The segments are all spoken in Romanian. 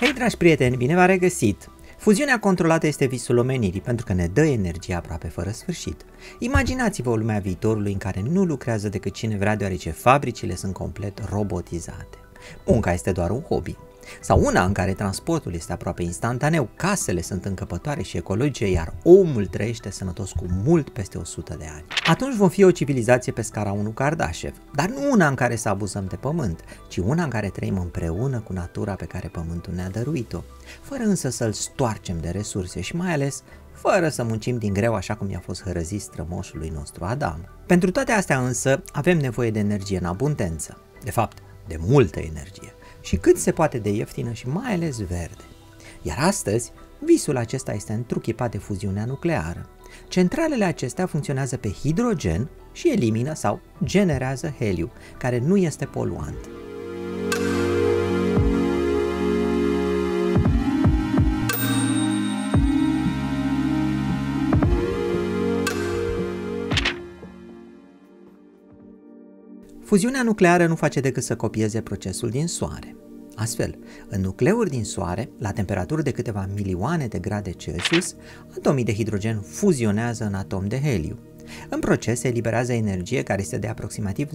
Hei dragi prieteni, bine v-am regăsit! Fuziunea controlată este visul omenirii pentru că ne dă energie aproape fără sfârșit. Imaginați-vă o lumea viitorului în care nu lucrează decât cine vrea deoarece fabricile sunt complet robotizate. Munca este doar un hobby. Sau una în care transportul este aproape instantaneu, casele sunt încăpătoare și ecologice, iar omul trăiește sănătos cu mult peste 100 de ani. Atunci vom fi o civilizație pe scara 1 Kardashev, dar nu una în care să abuzăm de pământ, ci una în care trăim împreună cu natura pe care pământul ne-a dăruit-o, fără însă să-l stoarcem de resurse și mai ales fără să muncim din greu așa cum i-a fost hărăzit strămoșului nostru Adam. Pentru toate astea însă avem nevoie de energie în abundență, de fapt de multă energie și cât se poate de ieftină și mai ales verde. Iar astăzi, visul acesta este întruchipat de fuziunea nucleară. Centralele acestea funcționează pe hidrogen și elimină sau generează heliu, care nu este poluant. Fuziunea nucleară nu face decât să copieze procesul din Soare. Astfel, în nucleuri din Soare, la temperaturi de câteva milioane de grade Celsius, atomii de hidrogen fuzionează în atom de heliu. În proces se eliberează energie care este de aproximativ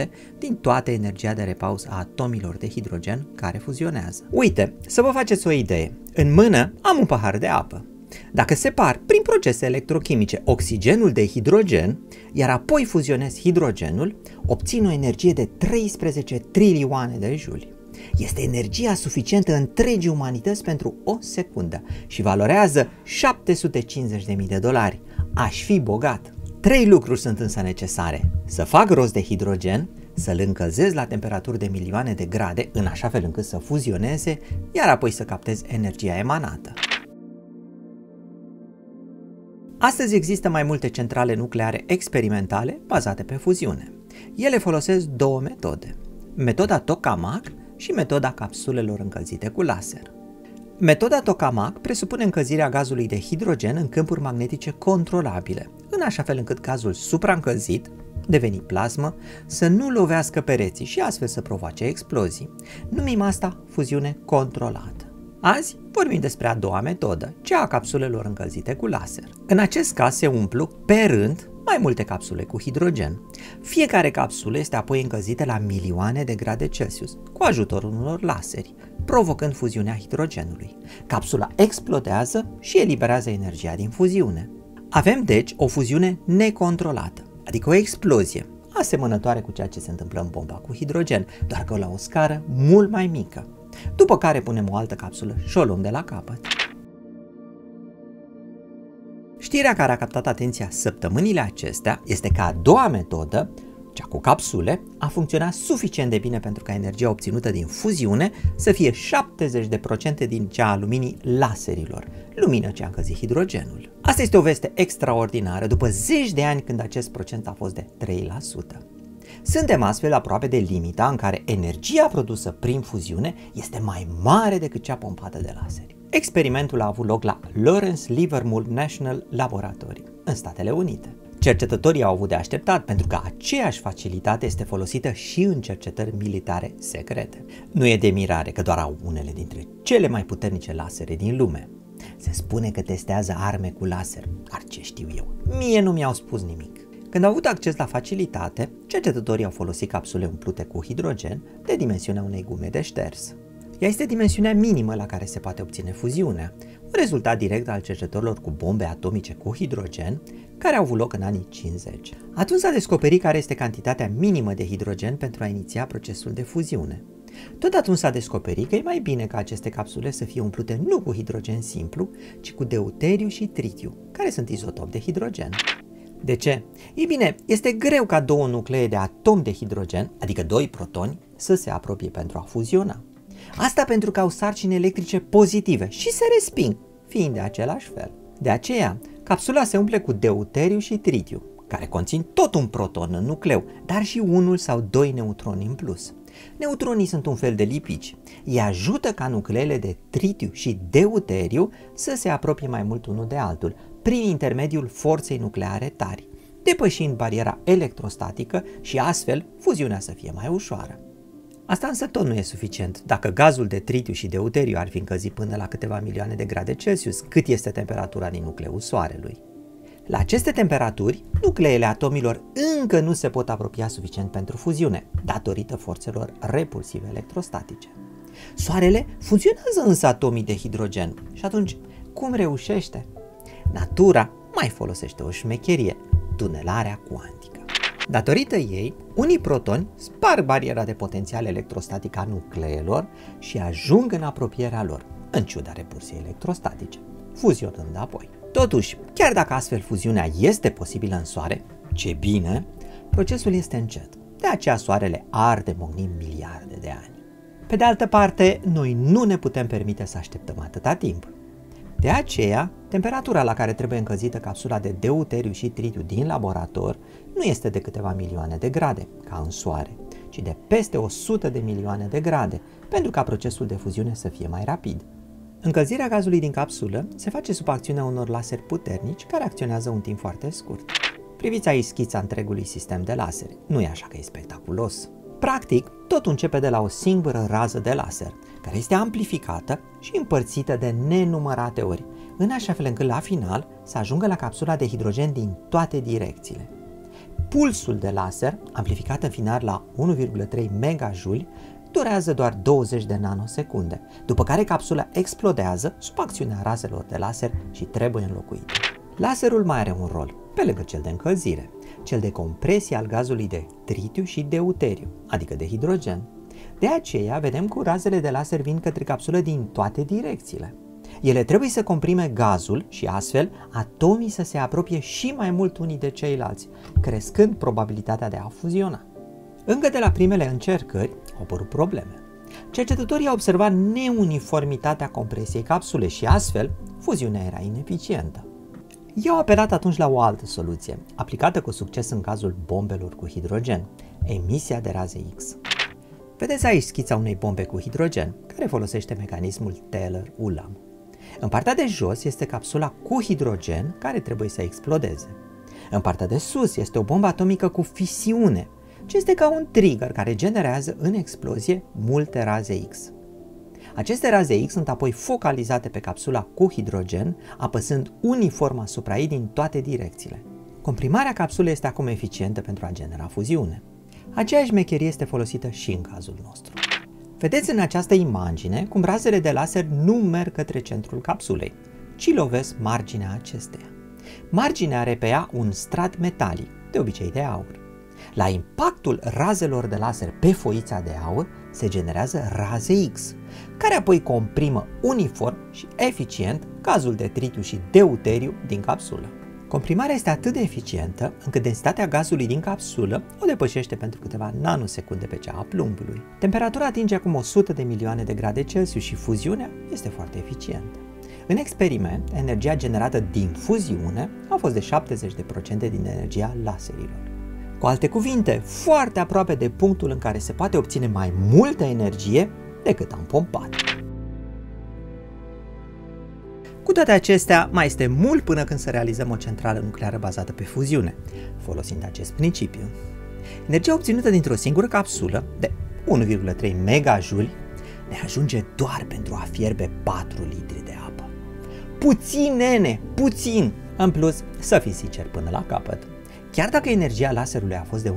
0,7% din toată energia de repaus a atomilor de hidrogen care fuzionează. Uite, să vă faceți o idee. În mână am un pahar de apă. Dacă separ prin procese electrochimice oxigenul de hidrogen, iar apoi fuzionez hidrogenul, obțin o energie de 13 trilioane de juli. Este energia suficientă întregii umanități pentru o secundă și valorează 750.000 de dolari. Aș fi bogat. Trei lucruri sunt însă necesare. Să fac rost de hidrogen, să-l încălzesc la temperaturi de milioane de grade, în așa fel încât să fuzioneze, iar apoi să captez energia emanată. Astăzi există mai multe centrale nucleare experimentale bazate pe fuziune. Ele folosesc două metode, metoda tokamak și metoda capsulelor încălzite cu laser. Metoda tokamak presupune încălzirea gazului de hidrogen în câmpuri magnetice controlabile, în așa fel încât gazul supraîncălzit, devenit plasmă, să nu lovească pereții și astfel să provoace explozii. Numim asta fuziune controlată. Azi vorbim despre a doua metodă, cea a capsulelor încălzite cu laser. În acest caz se umplu pe rând mai multe capsule cu hidrogen. Fiecare capsulă este apoi încălzită la milioane de grade Celsius cu ajutorul unor laseri, provocând fuziunea hidrogenului. Capsula explodează și eliberează energia din fuziune. Avem deci o fuziune necontrolată, adică o explozie, asemănătoare cu ceea ce se întâmplă în bomba cu hidrogen, doar că la o scară mult mai mică după care punem o altă capsulă și o luăm de la capăt. Știrea care a captat atenția săptămânile acestea este că a doua metodă, cea cu capsule, a funcționat suficient de bine pentru ca energia obținută din fuziune să fie 70% din cea a luminii laserilor, lumină ce a încălzit hidrogenul. Asta este o veste extraordinară după zeci de ani când acest procent a fost de 3%. Suntem astfel aproape de limita în care energia produsă prin fuziune este mai mare decât cea pompată de laseri. Experimentul a avut loc la Lawrence Livermore National Laboratory, în Statele Unite. Cercetătorii au avut de așteptat pentru că aceeași facilitate este folosită și în cercetări militare secrete. Nu e de mirare că doar au unele dintre cele mai puternice lasere din lume. Se spune că testează arme cu laser, dar ce știu eu? Mie nu mi-au spus nimic. Când au avut acces la facilitate, cercetătorii au folosit capsule umplute cu hidrogen de dimensiunea unei gume de șters. Ea este dimensiunea minimă la care se poate obține fuziunea, un rezultat direct al cercetătorilor cu bombe atomice cu hidrogen, care au avut loc în anii 50. Atunci s-a descoperit care este cantitatea minimă de hidrogen pentru a iniția procesul de fuziune. Tot atunci s-a descoperit că e mai bine ca aceste capsule să fie umplute nu cu hidrogen simplu, ci cu deuteriu și tritiu, care sunt izotopi de hidrogen. De ce? Ei bine, este greu ca două nuclee de atom de hidrogen, adică doi protoni, să se apropie pentru a fuziona. Asta pentru că au sarcini electrice pozitive și se resping, fiind de același fel. De aceea, capsula se umple cu deuteriu și tritiu, care conțin tot un proton în nucleu, dar și unul sau doi neutroni în plus. Neutronii sunt un fel de lipici. Ei ajută ca nucleele de tritiu și deuteriu să se apropie mai mult unul de altul, prin intermediul forței nucleare tari, depășind bariera electrostatică și astfel fuziunea să fie mai ușoară. Asta însă tot nu e suficient. Dacă gazul de tritiu și deuteriu ar fi încălzit până la câteva milioane de grade Celsius, cât este temperatura din nucleul Soarelui? La aceste temperaturi, nucleele atomilor încă nu se pot apropia suficient pentru fuziune, datorită forțelor repulsive electrostatice. Soarele funcționează însă atomii de hidrogen și atunci cum reușește? Natura mai folosește o șmecherie, tunelarea cuantică. Datorită ei, unii protoni sparg bariera de potențial electrostatic a nucleelor și ajung în apropierea lor, în ciuda repulsiei electrostatice, fuzionând apoi. Totuși, chiar dacă astfel fuziunea este posibilă în Soare, ce bine, procesul este încet. De aceea Soarele arde mognim miliarde de ani. Pe de altă parte, noi nu ne putem permite să așteptăm atâta timp. De aceea, temperatura la care trebuie încălzită capsula de deuteriu și tritiu din laborator nu este de câteva milioane de grade, ca în Soare, ci de peste 100 de milioane de grade, pentru ca procesul de fuziune să fie mai rapid. Încălzirea gazului din capsulă se face sub acțiunea unor laseri puternici care acționează un timp foarte scurt. Priviți aici schița întregului sistem de lasere. Nu e așa că e spectaculos. Practic, tot începe de la o singură rază de laser, care este amplificată și împărțită de nenumărate ori, în așa fel încât la final să ajungă la capsula de hidrogen din toate direcțiile. Pulsul de laser, amplificat în final la 1,3 MJ, durează doar 20 de nanosecunde, după care capsula explodează sub acțiunea razelor de laser și trebuie înlocuită. Laserul mai are un rol, pe lângă cel de încălzire, cel de compresie al gazului de tritiu și deuteriu, adică de hidrogen. De aceea vedem că razele de laser vin către capsulă din toate direcțiile. Ele trebuie să comprime gazul și astfel atomii să se apropie și mai mult unii de ceilalți, crescând probabilitatea de a fuziona. Încă de la primele încercări au apărut probleme. Cercetătorii au observat neuniformitatea compresiei capsule și astfel fuziunea era ineficientă. Ei au apelat atunci la o altă soluție, aplicată cu succes în cazul bombelor cu hidrogen, emisia de raze X. Vedeți aici schița unei bombe cu hidrogen, care folosește mecanismul Taylor-Ulam. În partea de jos este capsula cu hidrogen care trebuie să explodeze. În partea de sus este o bombă atomică cu fisiune, ce este ca un trigger care generează în explozie multe raze X. Aceste raze X sunt apoi focalizate pe capsula cu hidrogen, apăsând uniform asupra ei din toate direcțiile. Comprimarea capsulei este acum eficientă pentru a genera fuziune. Aceeași mecherie este folosită și în cazul nostru. Vedeți în această imagine cum razele de laser nu merg către centrul capsulei, ci lovesc marginea acesteia. Marginea are pe ea un strat metalic, de obicei de aur. La impactul razelor de laser pe foița de aur se generează raze X, care apoi comprimă uniform și eficient gazul de tritiu și deuteriu din capsulă. Comprimarea este atât de eficientă încât densitatea gazului din capsulă o depășește pentru câteva nanosecunde pe cea a plumbului. Temperatura atinge acum 100 de milioane de grade Celsius și fuziunea este foarte eficientă. În experiment, energia generată din fuziune a fost de 70% din energia laserilor. Cu alte cuvinte, foarte aproape de punctul în care se poate obține mai multă energie decât am pompat. Cu toate acestea, mai este mult până când să realizăm o centrală nucleară bazată pe fuziune, folosind acest principiu. Energia obținută dintr-o singură capsulă, de 1,3 megajuli, ne ajunge doar pentru a fierbe 4 litri de apă. Puțin, nene, puțin! În plus, să fii sincer până la capăt, Chiar dacă energia laserului a fost de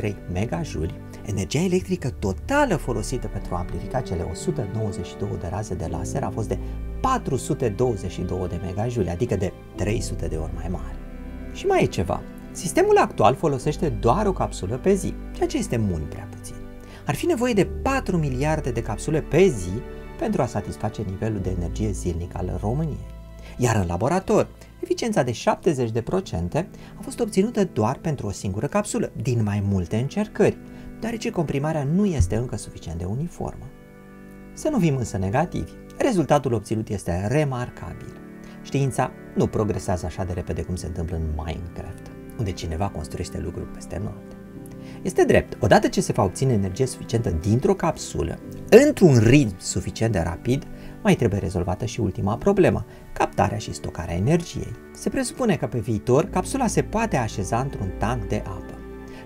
1,3 megajuli, energia electrică totală folosită pentru a amplifica cele 192 de raze de laser a fost de 422 de megajuli, adică de 300 de ori mai mare. Și mai e ceva. Sistemul actual folosește doar o capsulă pe zi, ceea ce este mult prea puțin. Ar fi nevoie de 4 miliarde de capsule pe zi pentru a satisface nivelul de energie zilnic al României. Iar în laborator, eficiența de 70% a fost obținută doar pentru o singură capsulă, din mai multe încercări, deoarece comprimarea nu este încă suficient de uniformă. Să nu fim însă negativi, rezultatul obținut este remarcabil. Știința nu progresează așa de repede cum se întâmplă în Minecraft, unde cineva construiește lucruri peste noapte. Este drept, odată ce se va obține energie suficientă dintr-o capsulă, într-un ritm suficient de rapid, mai trebuie rezolvată și ultima problemă, captarea și stocarea energiei. Se presupune că pe viitor capsula se poate așeza într-un tank de apă.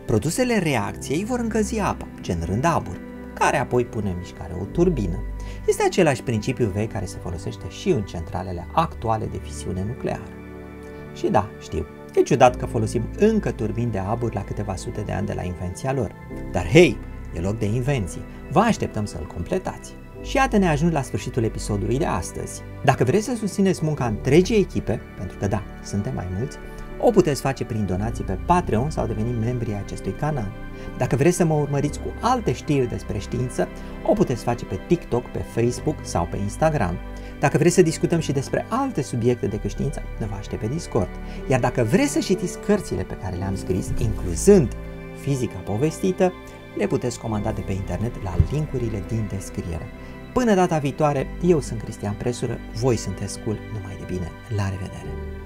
Produsele reacției vor încălzi apa, generând abur, care apoi pune în mișcare o turbină. Este același principiu vechi care se folosește și în centralele actuale de fisiune nucleară. Și da, știu, e ciudat că folosim încă turbini de abur la câteva sute de ani de la invenția lor. Dar hei, e loc de invenții, vă așteptăm să-l completați. Și iată ne ajung la sfârșitul episodului de astăzi. Dacă vreți să susțineți munca întregii echipe, pentru că da, suntem mai mulți, o puteți face prin donații pe Patreon sau deveni membri ai acestui canal. Dacă vreți să mă urmăriți cu alte știri despre știință, o puteți face pe TikTok, pe Facebook sau pe Instagram. Dacă vreți să discutăm și despre alte subiecte decât știința, ne vă aștept pe Discord. Iar dacă vreți să citiți cărțile pe care le-am scris, incluzând Fizica povestită, le puteți comanda de pe internet la linkurile din descriere. Până data viitoare, eu sunt Cristian Presură, voi sunteți cool, numai de bine, la revedere!